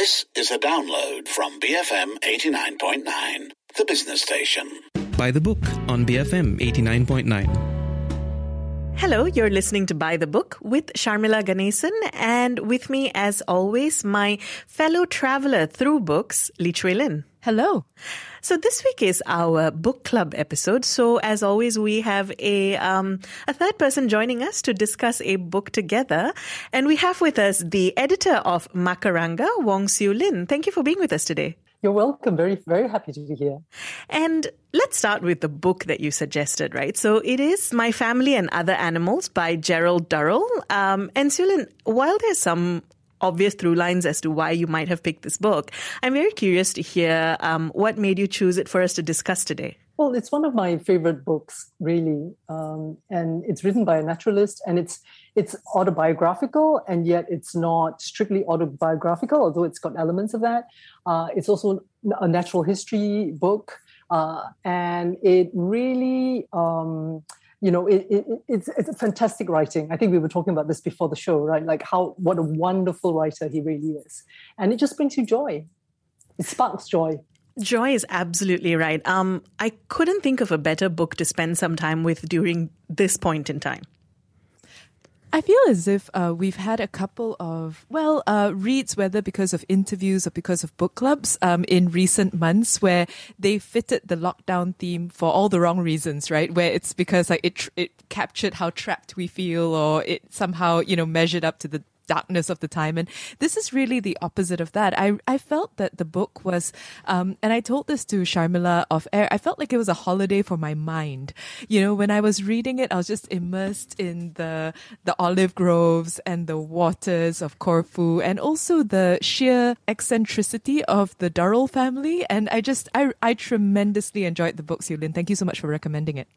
This is a download from BFM 89.9, the business station. By the book on BFM 89.9. Hello, you're listening to By the Book with Sharmila Ganesan, and with me, as always, my fellow traveler through books, Lee Chui Lin. Hello. So this week is our book club episode. So as always, we have a um, a third person joining us to discuss a book together, and we have with us the editor of Macaranga, Wong Siew Lyn. Thank you for being with us today. You're welcome. Very, very happy to be here. And let's start with the book that you suggested, right? So it is My Family and Other Animals by Gerald Durrell. Um, and Siew Lyn, while there's some obvious through lines as to why you might have picked this book, I'm very curious to hear um, what made you choose it for us to discuss today. Well, it's one of my favorite books, really, um, and it's written by a naturalist, and it's it's autobiographical, and yet it's not strictly autobiographical, although it's got elements of that. Uh, it's also a natural history book, uh, and it really. Um, you know, it, it, it's it's a fantastic writing. I think we were talking about this before the show, right? Like how what a wonderful writer he really is, and it just brings you joy. It sparks joy. Joy is absolutely right. Um, I couldn't think of a better book to spend some time with during this point in time. I feel as if uh, we've had a couple of, well, uh, reads, whether because of interviews or because of book clubs, um, in recent months where they fitted the lockdown theme for all the wrong reasons, right? Where it's because like it, it captured how trapped we feel or it somehow, you know, measured up to the darkness of the time. And this is really the opposite of that. I, I felt that the book was, um, and I told this to Sharmila off air, I felt like it was a holiday for my mind. You know, when I was reading it, I was just immersed in the, the olive groves and the waters of Corfu and also the sheer eccentricity of the Durrell family. And I just, I, I tremendously enjoyed the book, Siew Thank you so much for recommending it.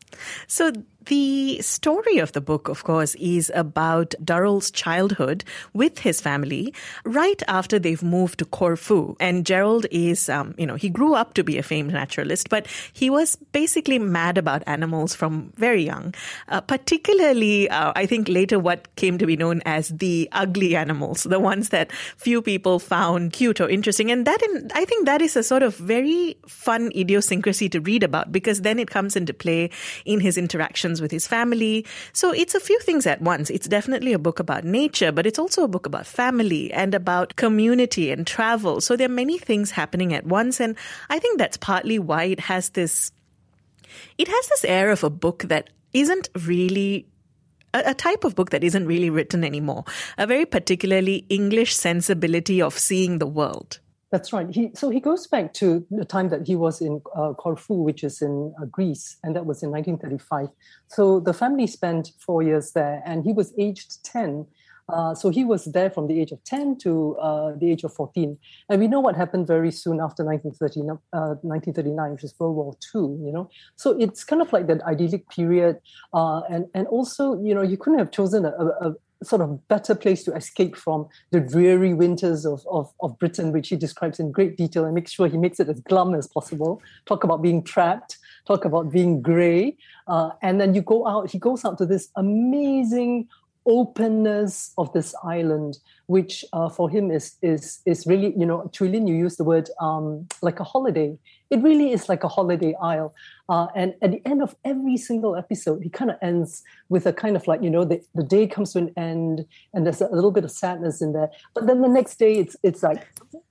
So the story of the book, of course, is about Durrell's childhood with his family right after they've moved to Corfu. And Gerald is, um, you know, he grew up to be a famed naturalist, but he was basically mad about animals from very young, uh, particularly, uh, I think later what came to be known as the ugly animals, the ones that few people found cute or interesting. And that, in, I think that is a sort of very fun idiosyncrasy to read about because then it comes into play in his interactions with his family. So it's a few things at once. It's definitely a book about nature, but it's also a book about family and about community and travel. So there are many things happening at once. And I think that's partly why it has this, it has this air of a book that isn't really a, type of book that isn't really written anymore, a very particularly English sensibility of seeing the world. That's right. He, so he goes back to the time that he was in uh, Corfu, which is in uh, Greece, and that was in 1935. So the family spent four years there, and he was aged 10. Uh, so he was there from the age of 10 to uh, the age of 14. And we know what happened very soon after 1930, 1939, uh, which is World War II, you know. So it's kind of like that idyllic period. Uh, and, and also, you know, you couldn't have chosen a, a, sort of better place to escape from the dreary winters of, of, of Britain, which he describes in great detail and makes sure he makes it as glum as possible. Talk about being trapped, talk about being grey. Uh, and then you go out, he goes out to this amazing openness of this island, which uh, for him is is is really, you know, Chui Lin, you use the word um, like a holiday. It really is like a holiday isle. Uh, and at the end of every single episode, he kind of ends with a kind of like, you know, the, the day comes to an end and there's a little bit of sadness in there. But then the next day, it's it's like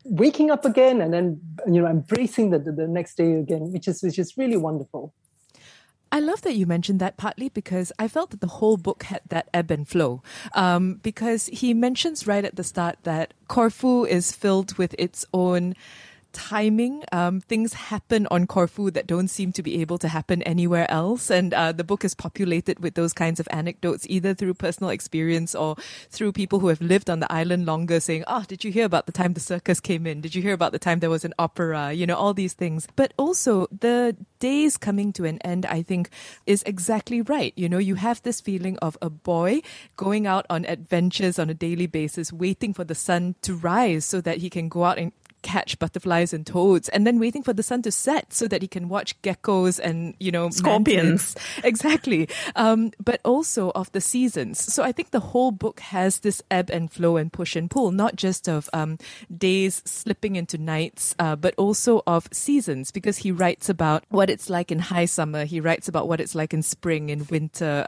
waking up again and then, you know, embracing the, the, the next day again, which is which is really wonderful. I love that you mentioned that partly because I felt that the whole book had that ebb and flow. Um, because he mentions right at the start that Corfu is filled with its own timing. Um, things happen on Corfu that don't seem to be able to happen anywhere else. And uh, the book is populated with those kinds of anecdotes, either through personal experience or through people who have lived on the island longer saying, Oh, did you hear about the time the circus came in? Did you hear about the time there was an opera? You know, all these things. But also the days coming to an end, I think, is exactly right. You know, you have this feeling of a boy going out on adventures on a daily basis, waiting for the sun to rise so that he can go out and catch butterflies and toads, and then waiting for the sun to set so that he can watch geckos and you know Scorpions. mantids. Exactly, um, but also of the seasons. So I think the whole book has this ebb and flow and push and pull, not just of um, days slipping into nights, uh, but also of seasons, because he writes about what it's like in high summer. He writes about what it's like in spring and winter.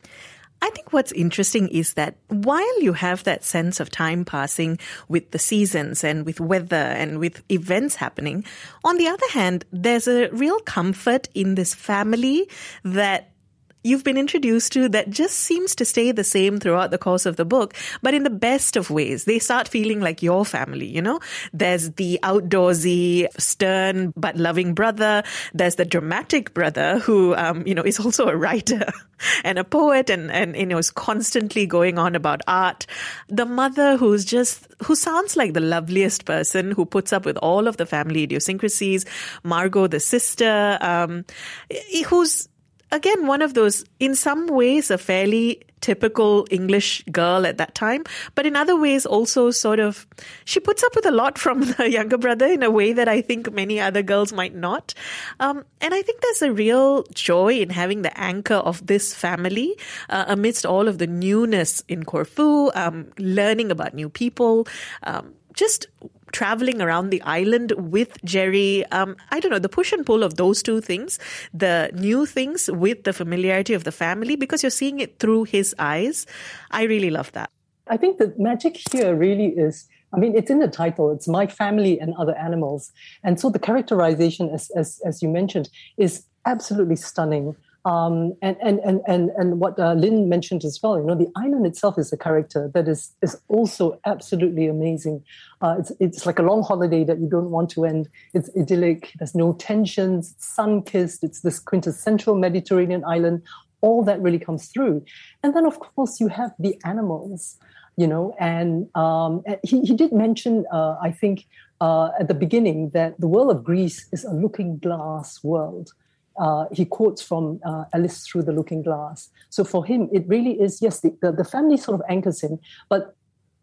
I think what's interesting is that while you have that sense of time passing with the seasons and with weather and with events happening, on the other hand, there's a real comfort in this family that you've been introduced to that just seems to stay the same throughout the course of the book, but in the best of ways. They start feeling like your family, you know? There's the outdoorsy, stern, but loving brother. There's the dramatic brother who, um, you know, is also a writer and a poet and, and, you know, is constantly going on about art. The mother who's just, who sounds like the loveliest person who puts up with all of the family idiosyncrasies. Margot, the sister, um, who's, again, one of those, in some ways, a fairly typical English girl at that time, but in other ways, also sort of, she puts up with a lot from the younger brother in a way that I think many other girls might not. Um, and I think there's a real joy in having the anchor of this family uh, amidst all of the newness in Corfu, um, learning about new people, um, just traveling around the island with Jerry. Um, I don't know, the push and pull of those two things, the new things with the familiarity of the family, because you're seeing it through his eyes. I really love that. I think the magic here really is. I mean, it's in the title. It's my family and other animals, and so the characterization, as as, as you mentioned, is absolutely stunning. Um, and, and, and, and, and what uh, Lin mentioned as well, you know, the island itself is a character that is, is also absolutely amazing. Uh, it's, it's like a long holiday that you don't want to end. It's idyllic. There's no tensions. sun kissed. It's this quintessential Mediterranean island. All that really comes through. And then, of course, you have the animals, you know, and um, he, he did mention, uh, I think, uh, at the beginning that the world of Greece is a looking glass world uh, he quotes from uh, Alice Through the Looking Glass. So for him, it really is, yes, the, the, the, family sort of anchors him. But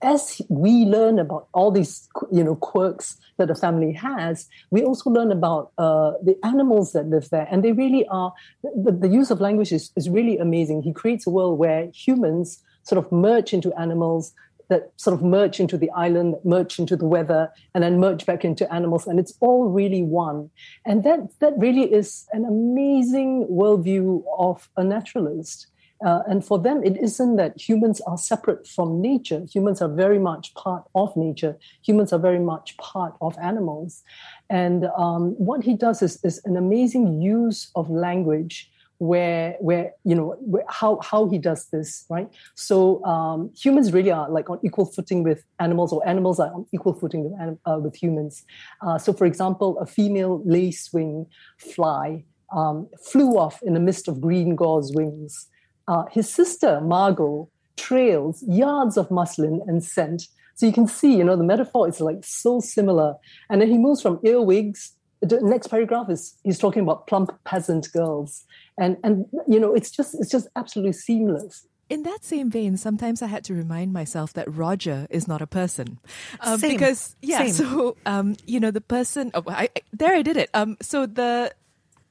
as we learn about all these, you know, quirks that a family has, we also learn about uh, the animals that live there. And they really are, the, the use of language is, is really amazing. He creates a world where humans sort of merge into animals, that sort of merge into the island, merge into the weather, and then merge back into animals, and it's all really one. And that that really is an amazing worldview of a naturalist. Uh, and for them, it isn't that humans are separate from nature. Humans are very much part of nature. Humans are very much part of animals. And um, what he does is, is an amazing use of language where where you know where, how how he does this right? So um, humans really are like on equal footing with animals or animals are on equal footing with, uh, with humans. Uh, so for example a female lacewing fly um, flew off in the midst of green gauze wings. Uh, his sister margot trails yards of muslin and scent. So you can see you know the metaphor is like so similar. And then he moves from earwigs the next paragraph is he's talking about plump peasant girls and and you know it's just it's just absolutely seamless in that same vein, sometimes I had to remind myself that Roger is not a person, um, Same. because yeah. Same. So um, you know the person. Oh, I, I, there I did it. Um, so the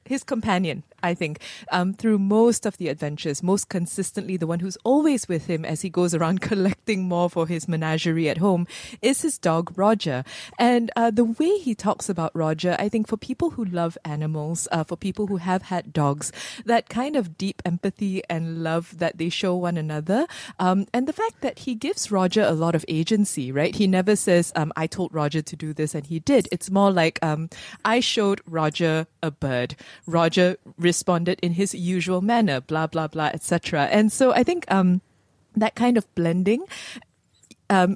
his companion I think, um, through most of the adventures, most consistently, the one who's always with him as he goes around collecting more for his menagerie at home is his dog, Roger. And uh, the way he talks about Roger, I think for people who love animals, uh, for people who have had dogs, that kind of deep empathy and love that they show one another, um, and the fact that he gives Roger a lot of agency, right? He never says, um, I told Roger to do this and he did. It's more like, um, I showed Roger a bird. Roger responded in his usual manner, blah blah blah, etc. And so I think um, that kind of blending, um,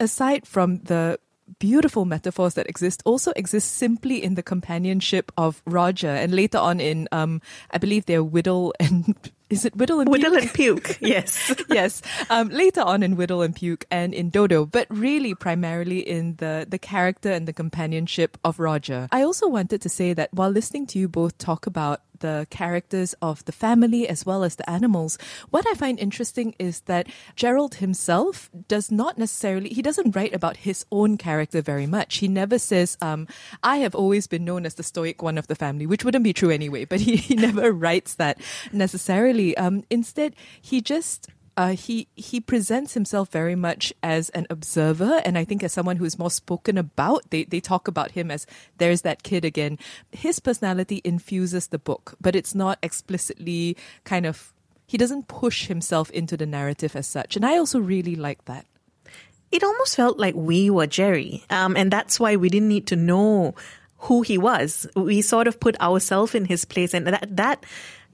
aside from the beautiful metaphors that exist also exist simply in the companionship of Roger and later on in um I believe they're Widdle and is it Widdle and Widdle Puke? and Puke, yes. yes. Um, later on in Widdle and Puke and in Dodo, but really primarily in the, the character and the companionship of Roger. I also wanted to say that while listening to you both talk about the characters of the family as well as the animals. What I find interesting is that Gerald himself does not necessarily, he doesn't write about his own character very much. He never says, um, I have always been known as the stoic one of the family, which wouldn't be true anyway, but he, he never writes that necessarily. Um, instead, he just uh, he he presents himself very much as an observer, and I think as someone who's more spoken about. They they talk about him as there's that kid again. His personality infuses the book, but it's not explicitly kind of. He doesn't push himself into the narrative as such, and I also really like that. It almost felt like we were Jerry, um, and that's why we didn't need to know who he was. We sort of put ourselves in his place, and that that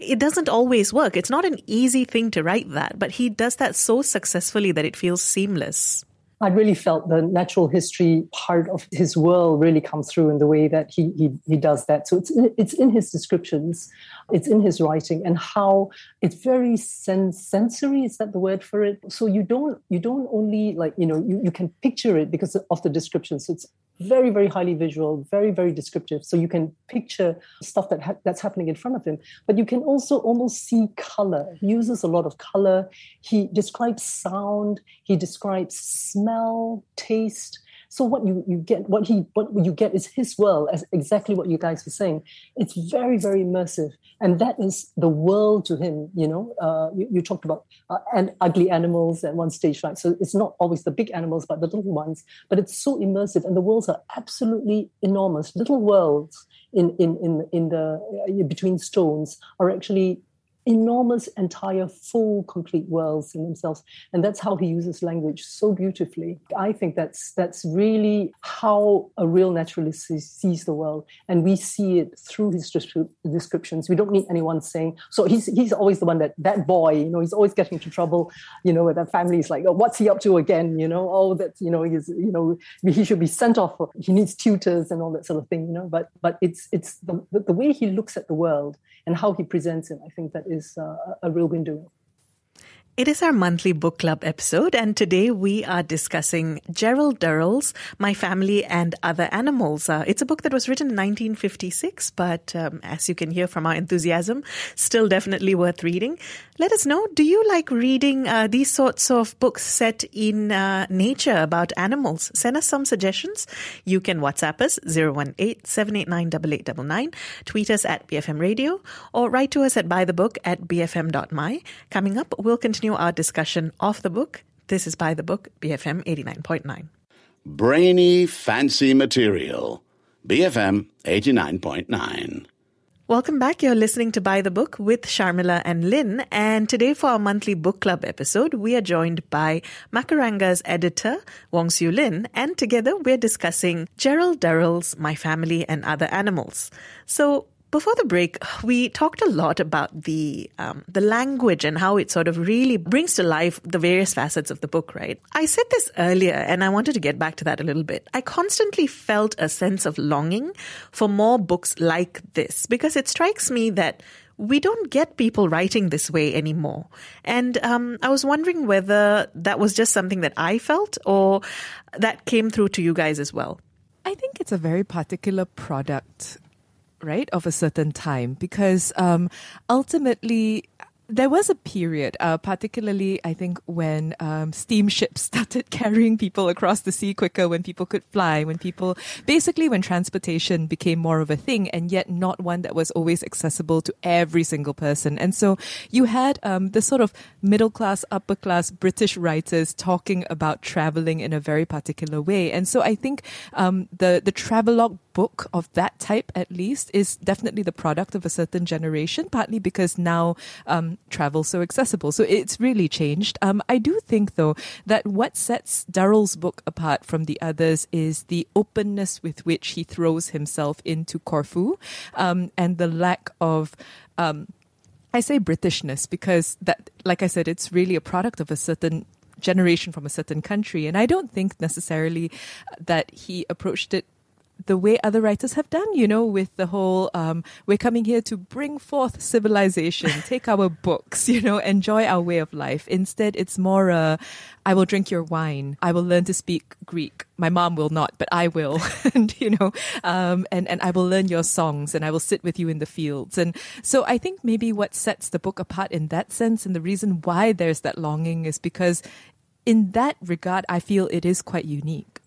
it doesn't always work. It's not an easy thing to write that, but he does that so successfully that it feels seamless. I really felt the natural history part of his world really come through in the way that he he, he does that. So it's it's in his descriptions, it's in his writing, and how it's very sens- sensory. Is that the word for it? So you don't you don't only like you know you, you can picture it because of the description. So it's very very highly visual very very descriptive. So you can picture stuff that ha- that's happening in front of him but you can also almost see color. He uses a lot of color. He describes sound. He describes smell taste so what you, you get, what he what you get is his world, as exactly what you guys were saying. It's very very immersive, and that is the world to him. You know, uh, you, you, talked about uh, and ugly animals at one stage, right? So it's not always the big animals, but the little ones. But it's so immersive, and the worlds are absolutely enormous. Little worlds in in in in the uh, between stones are actually enormous, entire, full, complete worlds in themselves. And that's how he uses language so beautifully. I think that's that's really how a real naturalist sees the world, and we see it through his descriptions. We don't need anyone saying. So he's he's always the one that that boy, you know, he's always getting into trouble. You know, with that family is like, oh, what's he up to again? You know, oh, that you know, he's you know, he should be sent off. He needs tutors and all that sort of thing. You know, but but it's it's the the way he looks at the world and how he presents it. I think that is uh, a real win doing. It is our monthly book club episode, and today we are discussing Gerald Durrell's My Family and Other Animals. Uh, it's a book that was written in 1956, but um, as you can hear from our enthusiasm, still definitely worth reading. Let us know do you like reading uh, these sorts of books set in uh, nature about animals? Send us some suggestions. You can WhatsApp us 018 789 tweet us at BFM Radio, or write to us at buythebook at bfm.my. Coming up, we'll continue continue our discussion of the book. This is by the book, BFM 89.9. Brainy, fancy material. BFM 89.9. Welcome back. You're listening to By the Book with Sharmila and Lin. And today for our monthly book club episode, we are joined by Macaranga's editor, Wong Siew Lyn, and together we're discussing Gerald Durrell's My Family and Other Animals. So before the break, we talked a lot about the um, the language and how it sort of really brings to life the various facets of the book. Right? I said this earlier, and I wanted to get back to that a little bit. I constantly felt a sense of longing for more books like this because it strikes me that we don't get people writing this way anymore. And um, I was wondering whether that was just something that I felt or that came through to you guys as well. I think it's a very particular product right, of a certain time because um, ultimately there was a period, uh, particularly I think when um, steamships started carrying people across the sea quicker, when people could fly, when people basically when transportation became more of a thing, and yet not one that was always accessible to every single person. And so you had um, the sort of middle class, upper class British writers talking about traveling in a very particular way. And so I think um, the the travelogue book of that type, at least, is definitely the product of a certain generation. Partly because now um, travel so accessible. So it's really changed. Um, I do think, though, that what sets Durrell's book apart from the others is the openness with which he throws himself into Corfu um, and the lack of. Um, I say Britishness because that, like I said, it's really a product of a certain generation from a certain country. And I don't think necessarily that he approached it the way other writers have done, you know, with the whole, um, we're coming here to bring forth civilization, take our books, you know, enjoy our way of life. Instead, it's more, uh, I will drink your wine. I will learn to speak Greek. My mom will not, but I will. and, you know, um, and, and I will learn your songs and I will sit with you in the fields. And so I think maybe what sets the book apart in that sense and the reason why there's that longing is because in that regard, I feel it is quite unique.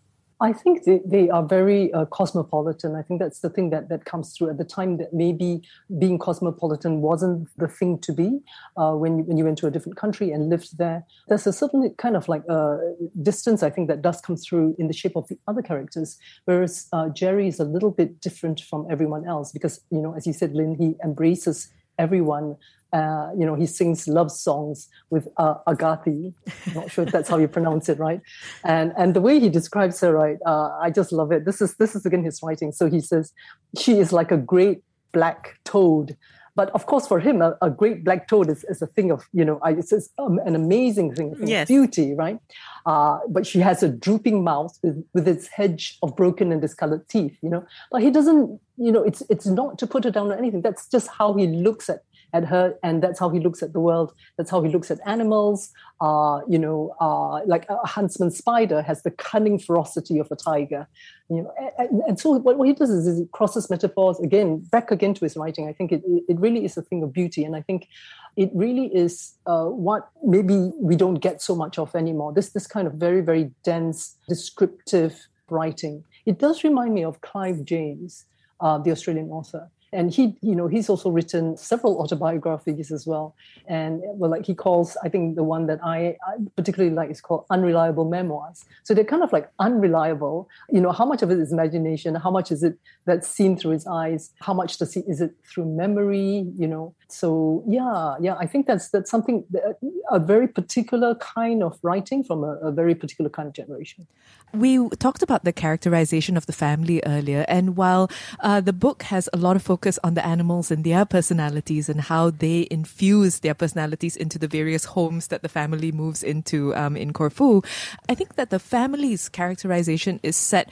I think they, they are very uh, cosmopolitan. I think that's the thing that, that comes through at the time that maybe being cosmopolitan wasn't the thing to be uh, when, you, when you went to a different country and lived there. There's a certain kind of like uh, distance, I think, that does come through in the shape of the other characters, whereas uh, Jerry is a little bit different from everyone else because, you know, as you said, Lin, he embraces everyone uh, you know, he sings love songs with uh, Agathi. I'm not sure if that's how you pronounce it, right? And and the way he describes her, right? Uh, I just love it. This is this is again his writing. So he says she is like a great black toad. But of course, for him, a, a great black toad is, is a thing of, you know, it's, it's um, an amazing thing, thing yes. of beauty, right? Uh, but she has a drooping mouth with, with its hedge of broken and discolored teeth, you know. But he doesn't, you know, it's it's not to put her down or anything. That's just how he looks at at her, and that's how he looks at the world. That's how he looks at animals. Uh, you know, uh, like a huntsman spider has the cunning ferocity of a tiger. You know, and, and so what, what, he does is, is he crosses metaphors again, back again to his writing. I think it, it really is a thing of beauty, and I think it really is uh, what maybe we don't get so much of anymore. This this kind of very very dense, descriptive writing. It does remind me of Clive James, uh, the Australian author and he you know he's also written several autobiographies as well. And well like he calls i think the one that i, I particularly like is called unreliable memoirs. So they're kind of like unreliable. You know how much of it is imagination? How much is it that's seen through his eyes? How much does he is it through memory? You know? So yeah yeah i think that's that's something a very particular kind of writing from a, a very particular kind of generation. We talked about the characterization of the family earlier. And while uh, the book has a lot of focus focus on the animals and their personalities and how they infuse their personalities into the various homes that the family moves into um, in Corfu. I think that the family's characterization is set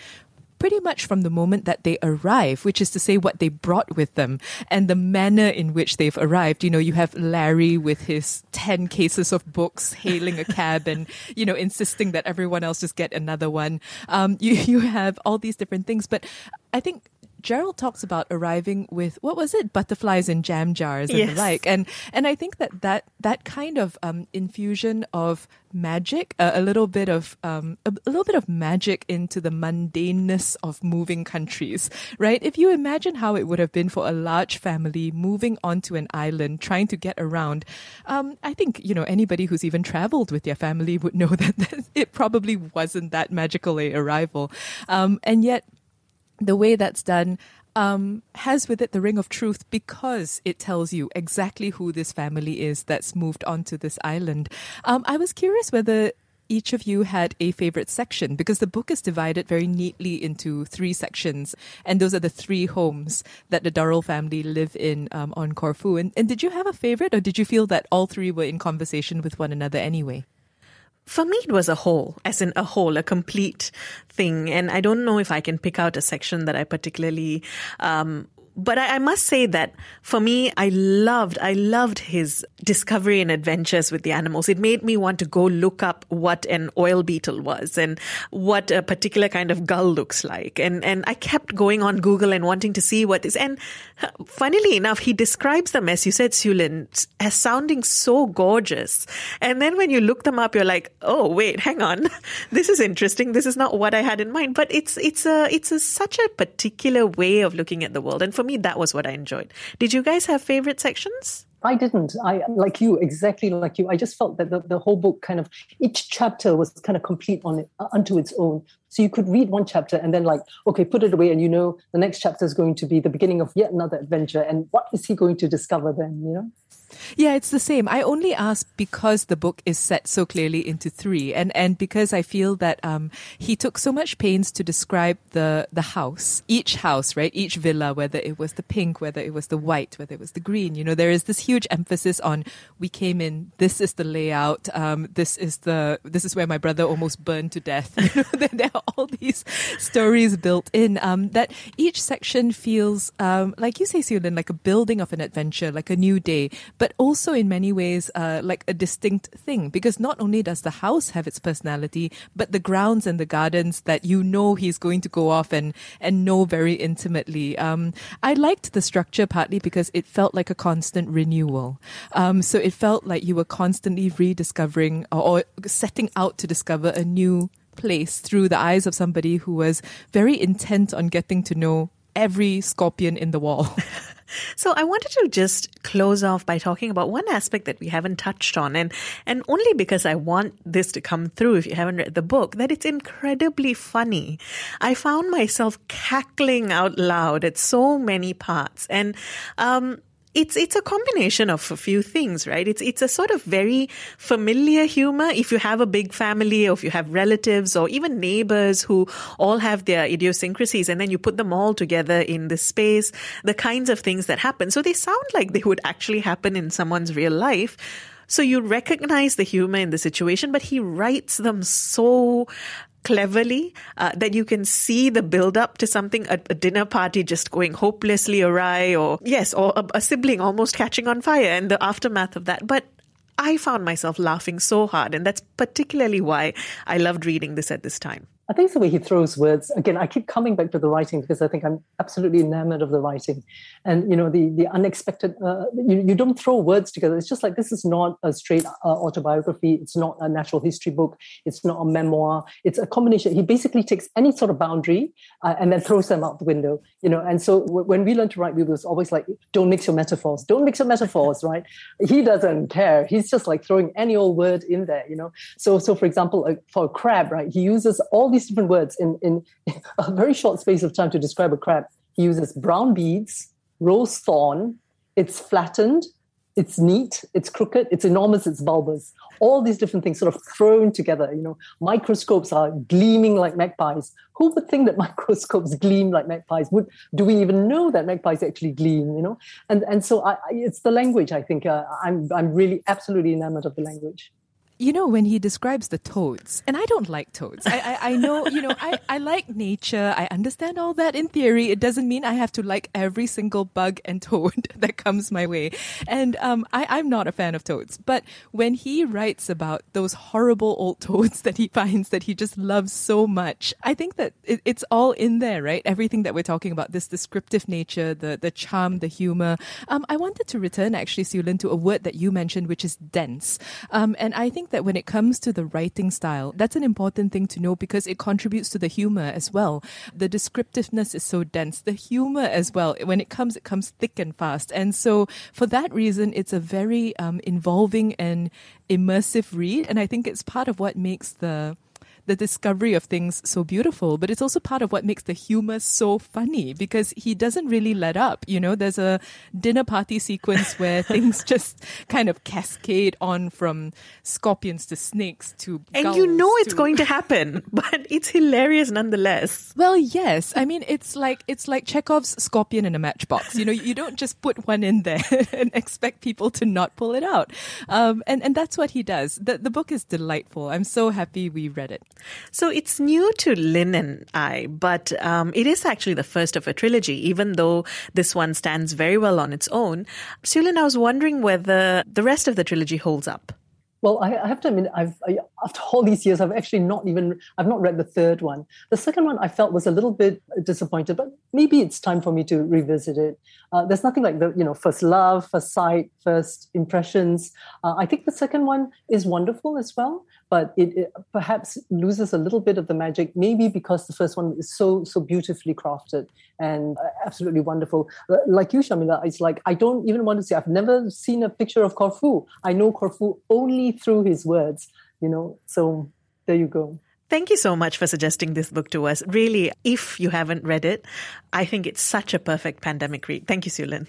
pretty much from the moment that they arrive, which is to say what they brought with them and the manner in which they've arrived. You know, you have Larry with his 10 cases of books hailing a cab and, you know, insisting that everyone else just get another one. Um, you, you have all these different things, but I think Gerald talks about arriving with what was it, butterflies in jam jars and yes. the like, and and I think that that that kind of um, infusion of magic, uh, a little bit of um, a, a, little bit of magic into the mundaneness of moving countries, right? If you imagine how it would have been for a large family moving onto an island, trying to get around, um, I think you know anybody who's even traveled with their family would know that it probably wasn't that magical a arrival, um, and yet the way that's done um, has with it the ring of truth because it tells you exactly who this family is that's moved onto this island. Um, I was curious whether each of you had a favorite section because the book is divided very neatly into three sections, and those are the three homes that the Durrell family live in um, on Corfu. And, and did you have a favorite, or did you feel that all three were in conversation with one another anyway? For me, it was a whole, as in a whole, a complete thing. And I don't know if I can pick out a section that I particularly um, but I, I, must say that for me, I loved, I loved his discovery and adventures with the animals. It made me want to go look up what an oil beetle was and what a particular kind of gull looks like. And, and I kept going on Google and wanting to see what is, and funnily enough, he describes them, as you said, Siew Lyn, as sounding so gorgeous. And then when you look them up, you're like, oh, wait, hang on. this is interesting. This is not what I had in mind, but it's, it's a, it's a, such a particular way of looking at the world. And for me, that was what I enjoyed. Did you guys have favorite sections? I didn't. I like you, exactly like you. I just felt that the, the whole book kind of each chapter was kind of complete on it uh, unto its own. So you could read one chapter and then like, okay, put it away, and you know the next chapter is going to be the beginning of yet another adventure. And what is he going to discover then? You know. Yeah, it's the same. I only ask because the book is set so clearly into three, and and because I feel that um, he took so much pains to describe the the house, each house, right, each villa, whether it was the pink, whether it was the white, whether it was the green. You know, there is this huge emphasis on we came in. This is the layout. Um, this is the this is where my brother almost burned to death. You know, there, are all these stories built in. Um, that each section feels, um, like you say, Siew Lyn, like a building of an adventure, like a new day, but also in many ways uh, like a distinct thing. Because not only does the house have its personality, but the grounds and the gardens that you know he's going to go off and and know very intimately. Um, I liked the structure partly because it felt like a constant renewal. Um, so it felt like you were constantly rediscovering or, or setting out to discover a new place through the eyes of somebody who was very intent on getting to know every scorpion in the wall. So I wanted to just close off by talking about one aspect that we haven't touched on and and only because I want this to come through if you haven't read the book that it's incredibly funny. I found myself cackling out loud at so many parts and um it's it's a combination of a few things, right? It's it's a sort of very familiar humor. If you have a big family, or if you have relatives, or even neighbors who all have their idiosyncrasies, and then you put them all together in this space, the kinds of things that happen. So they sound like they would actually happen in someone's real life. So you recognize the humor in the situation, but he writes them so cleverly uh, that you can see the build up to something a, a, dinner party just going hopelessly awry or yes or a, a sibling almost catching on fire and the aftermath of that but I found myself laughing so hard, and that's particularly why I loved reading this at this time. I think it's the way he throws words. Again, I keep coming back to the writing because I think I'm absolutely enamored of the writing, and you know the the unexpected. Uh, you you don't throw words together. It's just like this is not a straight uh, autobiography. It's not a natural history book. It's not a memoir. It's a combination. He basically takes any sort of boundary uh, and then throws them out the window. You know, and so w- when we learned to write, we was always like, "Don't mix your metaphors. Don't mix your metaphors." right? He doesn't care. He's just like throwing any old word in there. You know. So so for example, uh, for a crab, right? He uses all these different words in, in a very short space of time to describe a crab. He uses brown beads, rose thorn, it's flattened, it's neat, it's crooked, it's enormous, it's bulbous. All these different things sort of thrown together. You know, microscopes are gleaming like magpies. Who would think that microscopes gleam like magpies? Would do we even know that magpies actually gleam? You know, and and so I, it's the language. I think uh, I'm I'm really absolutely enamored of the language you know, when he describes the toads, and I don't like toads. I, I, I, know, you know, I, I like nature. I understand all that in theory. It doesn't mean I have to like every single bug and toad that comes my way. And um, I, I'm not a fan of toads. But when he writes about those horrible old toads that he finds that he just loves so much, I think that it, it's all in there, right? Everything that we're talking about, this descriptive nature, the, the charm, the humor. Um, I wanted to return actually, Siew Lyn, to a word that you mentioned, which is dense. Um, and I think that when it comes to the writing style, that's an important thing to know because it contributes to the humor as well. The descriptiveness is so dense, the humor as well. When it comes, it comes thick and fast. And so for that reason, it's a very um, involving and immersive read. And I think it's part of what makes the the discovery of things so beautiful, but it's also part of what makes the humor so funny because he doesn't really let up. You know, there's a dinner party sequence where things just kind of cascade on from scorpions to snakes to and you know it's to... going to happen, but it's hilarious nonetheless. Well, yes, I mean it's like it's like Chekhov's scorpion in a matchbox. You know, you don't just put one in there and expect people to not pull it out, um, and and that's what he does. The the book is delightful. I'm so happy we read it. So it's new to Lin and I, but um, it is actually the first of a trilogy, even though this one stands very well on its own. Siew Lyn, I was wondering whether the rest of the trilogy holds up. Well, I, I, have to admit, I've I, after all these years, I've actually not even I've not read the third one. The second one I felt was a little bit disappointed, but maybe it's time for me to revisit it. Uh, there's nothing like the you know first love, first sight, first impressions. Uh, I think the second one is wonderful as well, but it, it, perhaps loses a little bit of the magic. Maybe because the first one is so so beautifully crafted and uh, absolutely wonderful. Like you, Sharmila, it's like I don't even want to say I've never seen a picture of Corfu. I know Corfu only through his words. You know, so there you go. Thank you so much for suggesting this book to us. Really, if you haven't read it, I think it's such a perfect pandemic read. Thank you, Siew Lyn.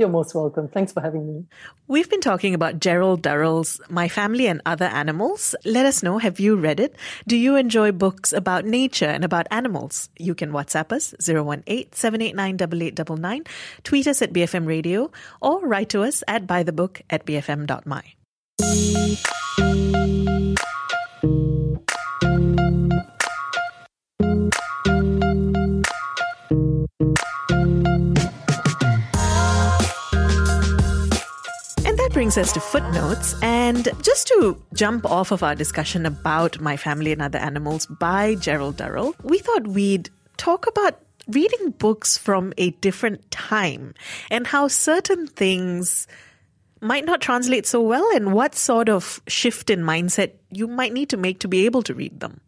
You're most welcome. Thanks for having me. We've been talking about Gerald Durrell's My Family and Other Animals. Let us know, have you read it? Do you enjoy books about nature and about animals? You can WhatsApp us 018-789-8899, tweet us at BFM Radio, or write to us at buythebook at bfm.my. brings us to footnotes. And just to jump off of our discussion about My Family and Other Animals by Gerald Durrell, we thought we'd talk about reading books from a different time and how certain things might not translate so well and what sort of shift in mindset you might need to make to be able to read them.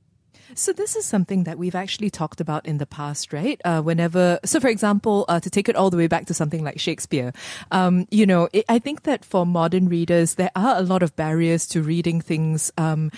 So this is something that we've actually talked about in the past, right? Uh, whenever, so for example, uh, to take it all the way back to something like Shakespeare, um, you know, it, I think that for modern readers, there are a lot of barriers to reading things um,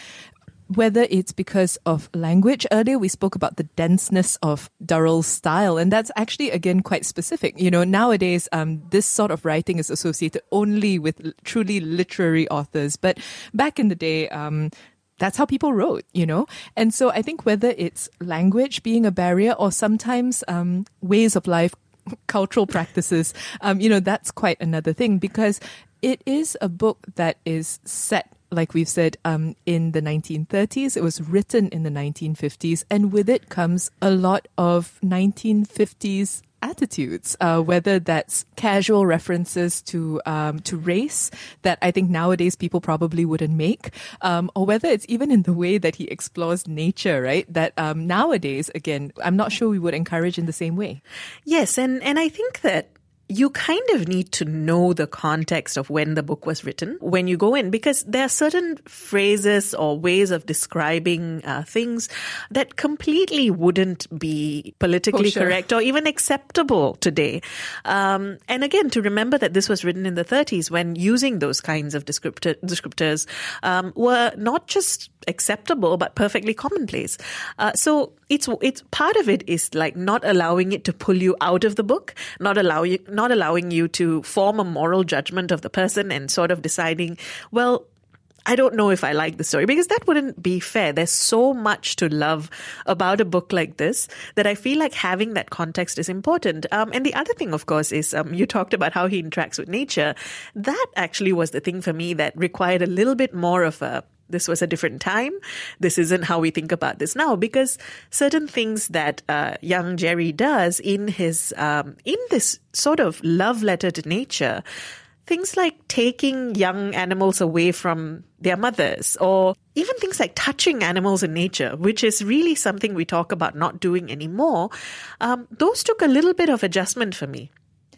whether it's because of language. Earlier, we spoke about the denseness of Durrell's style, and that's actually, again, quite specific. You know, nowadays, um, this sort of writing is associated only with truly literary authors. But back in the day, um, that's how people wrote, you know? And so I think whether it's language being a barrier or sometimes um, ways of life, cultural practices, um, you know, that's quite another thing because it is a book that is set like we've said, um, in the 1930s. It was written in the 1950s, and with it comes a lot of 1950s attitudes, uh, whether that's casual references to um, to race that I think nowadays people probably wouldn't make, um, or whether it's even in the way that he explores nature, right? That um, nowadays, again, I'm not sure we would encourage in the same way. Yes, and and I think that you kind of need to know the context of when the book was written when you go in because there are certain phrases or ways of describing uh, things that completely wouldn't be politically sure. correct or even acceptable today. Um, and again, to remember that this was written in the 30s when using those kinds of descriptor, descriptors um, were not just acceptable but perfectly commonplace. Uh, so it's it's part of it is like not allowing it to pull you out of the book, not allow you not allowing you to form a moral judgment of the person and sort of deciding, well, I don't know if I like the story because that wouldn't be fair. There's so much to love about a book like this that I feel like having that context is important. Um, and the other thing, of course, is um, you talked about how he interacts with nature. That actually was the thing for me that required a little bit more of a this was a different time. This isn't how we think about this now because certain things that uh, young Jerry does in his um, in this sort of love letter to nature, things like taking young animals away from their mothers, or even things like touching animals in nature, which is really something we talk about not doing anymore. Um, those took a little bit of adjustment for me.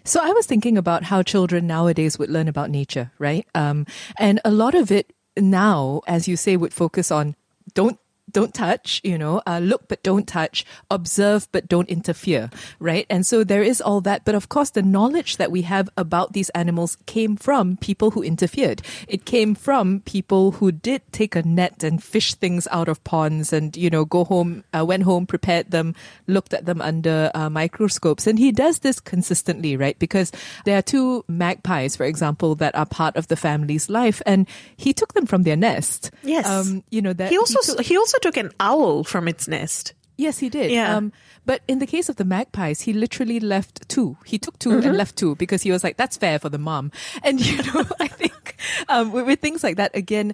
So I was thinking about how children nowadays would learn about nature, right? Um, and a lot of it now, as you say, would focus on don't don't touch, you know, uh, look but don't touch, observe but don't interfere, right? And so there is all that. But of course, the knowledge that we have about these animals came from people who interfered. It came from people who did take a net and fish things out of ponds and, you know, go home, uh, went home, prepared them, looked at them under uh, microscopes. And he does this consistently, right? Because there are two magpies, for example, that are part of the family's life. And he took them from their nest. Yes. Um, you know, that He also took- he also took an owl from its nest. Yes, he did. Yeah. Um, but in the case of the magpies, he literally left two. He took 2 Mm-hmm. and left two because he was like, that's fair for the mom. And, you know, I think um, with, with things like that, again,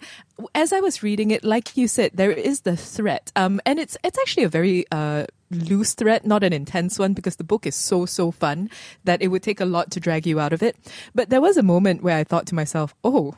as I was reading it, like you said, there is the threat. Um, and it's, it's actually a very, uh, loose threat, not an intense one, because the book is so, so fun that it would take a lot to drag you out of it. But there was a moment where I thought to myself, oh,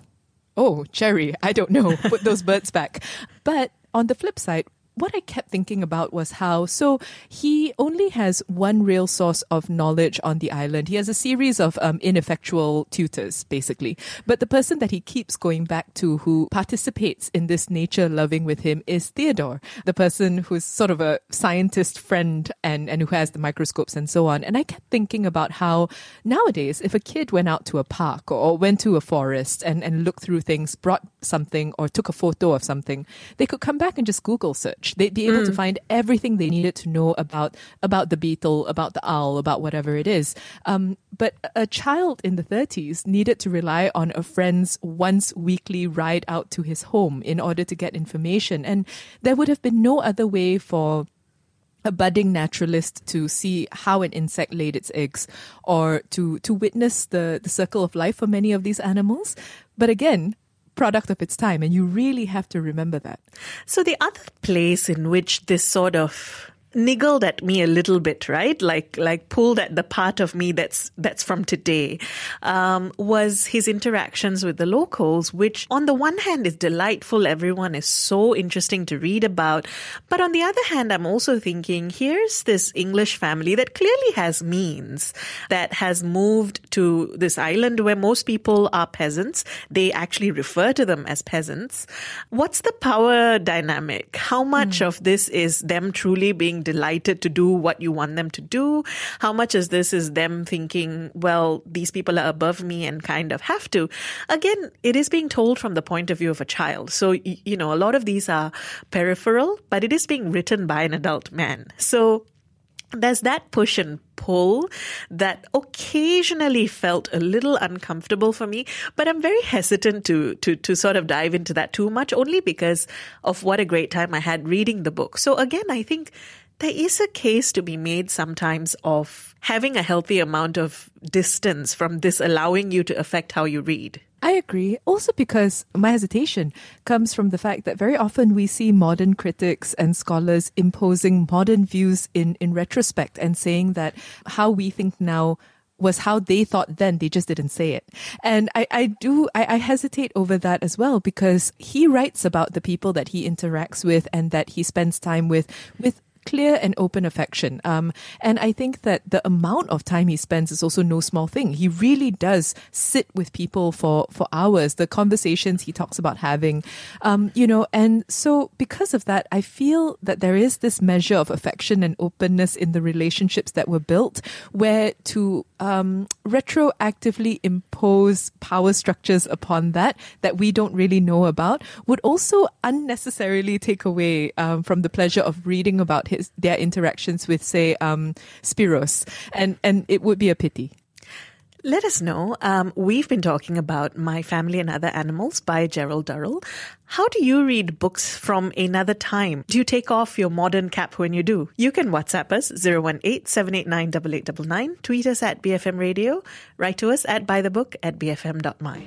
oh, Jerry, I don't know, put those birds back. But on the flip side, what I kept thinking about was how so he only has one real source of knowledge on the island. He has a series of um, ineffectual tutors, basically. But the person that he keeps going back to who participates in this nature loving with him is Theodore, the person who's sort of a scientist friend and, and who has the microscopes and so on. And I kept thinking about how nowadays, if a kid went out to a park or, went to a forest and, and looked through things, brought something or took a photo of something, they could come back and just Google search. They'd be able to find everything they needed to know about about the beetle, about the owl, about whatever it is. Um, but a child in the 30s needed to rely on a friend's once weekly ride out to his home in order to get information, and there would have been no other way for a budding naturalist to see how an insect laid its eggs or to to witness the the circle of life for many of these animals. But again product of its time and you really have to remember that. So the other place in which this sort of niggled at me a little bit, right? Like like pulled at the part of me that's that's from today, um, was his interactions with the locals, which on the one hand is delightful. Everyone is so interesting to read about, but on the other hand, I'm also thinking here's this English family that clearly has means, that has moved to this island where most people are peasants. They actually refer to them as peasants. What's the power dynamic? How much mm. of this is them truly being delighted to do what you want them to do? How much is this is them thinking, well, these people are above me and kind of have to? Again, it is being told from the point of view of a child. So, you know, a lot of these are peripheral, but it is being written by an adult man. So there's that push and pull that occasionally felt a little uncomfortable for me, but I'm very hesitant to, to, to sort of dive into that too much only because of what a great time I had reading the book. So again, I think there is a case to be made sometimes of having a healthy amount of distance from this allowing you to affect how you read. I agree. Also, because my hesitation comes from the fact that very often we see modern critics and scholars imposing modern views in, in retrospect and saying that how we think now was how they thought then. They just didn't say it. And I, I do, I, I, hesitate over that as well because he writes about the people that he interacts with and that he spends time with, with clear and open affection. Um, and I think that the amount of time he spends is also no small thing. He really does sit with people for, for hours, the conversations he talks about having, um, you know, and so because of that, I feel that there is this measure of affection and openness in the relationships that were built where to um, retroactively impose power structures upon that that we don't really know about would also unnecessarily take away um, from the pleasure of reading about his their interactions with, say, um, Spiros, and and it would be a pity. Let us know. Um, we've been talking about My Family and Other Animals by Gerald Durrell. How do you read books from another time? Do you take off your modern cap when you do? You can WhatsApp us 018-789-8899, tweet us at BFM Radio, write to us at bythebook at bfm.my.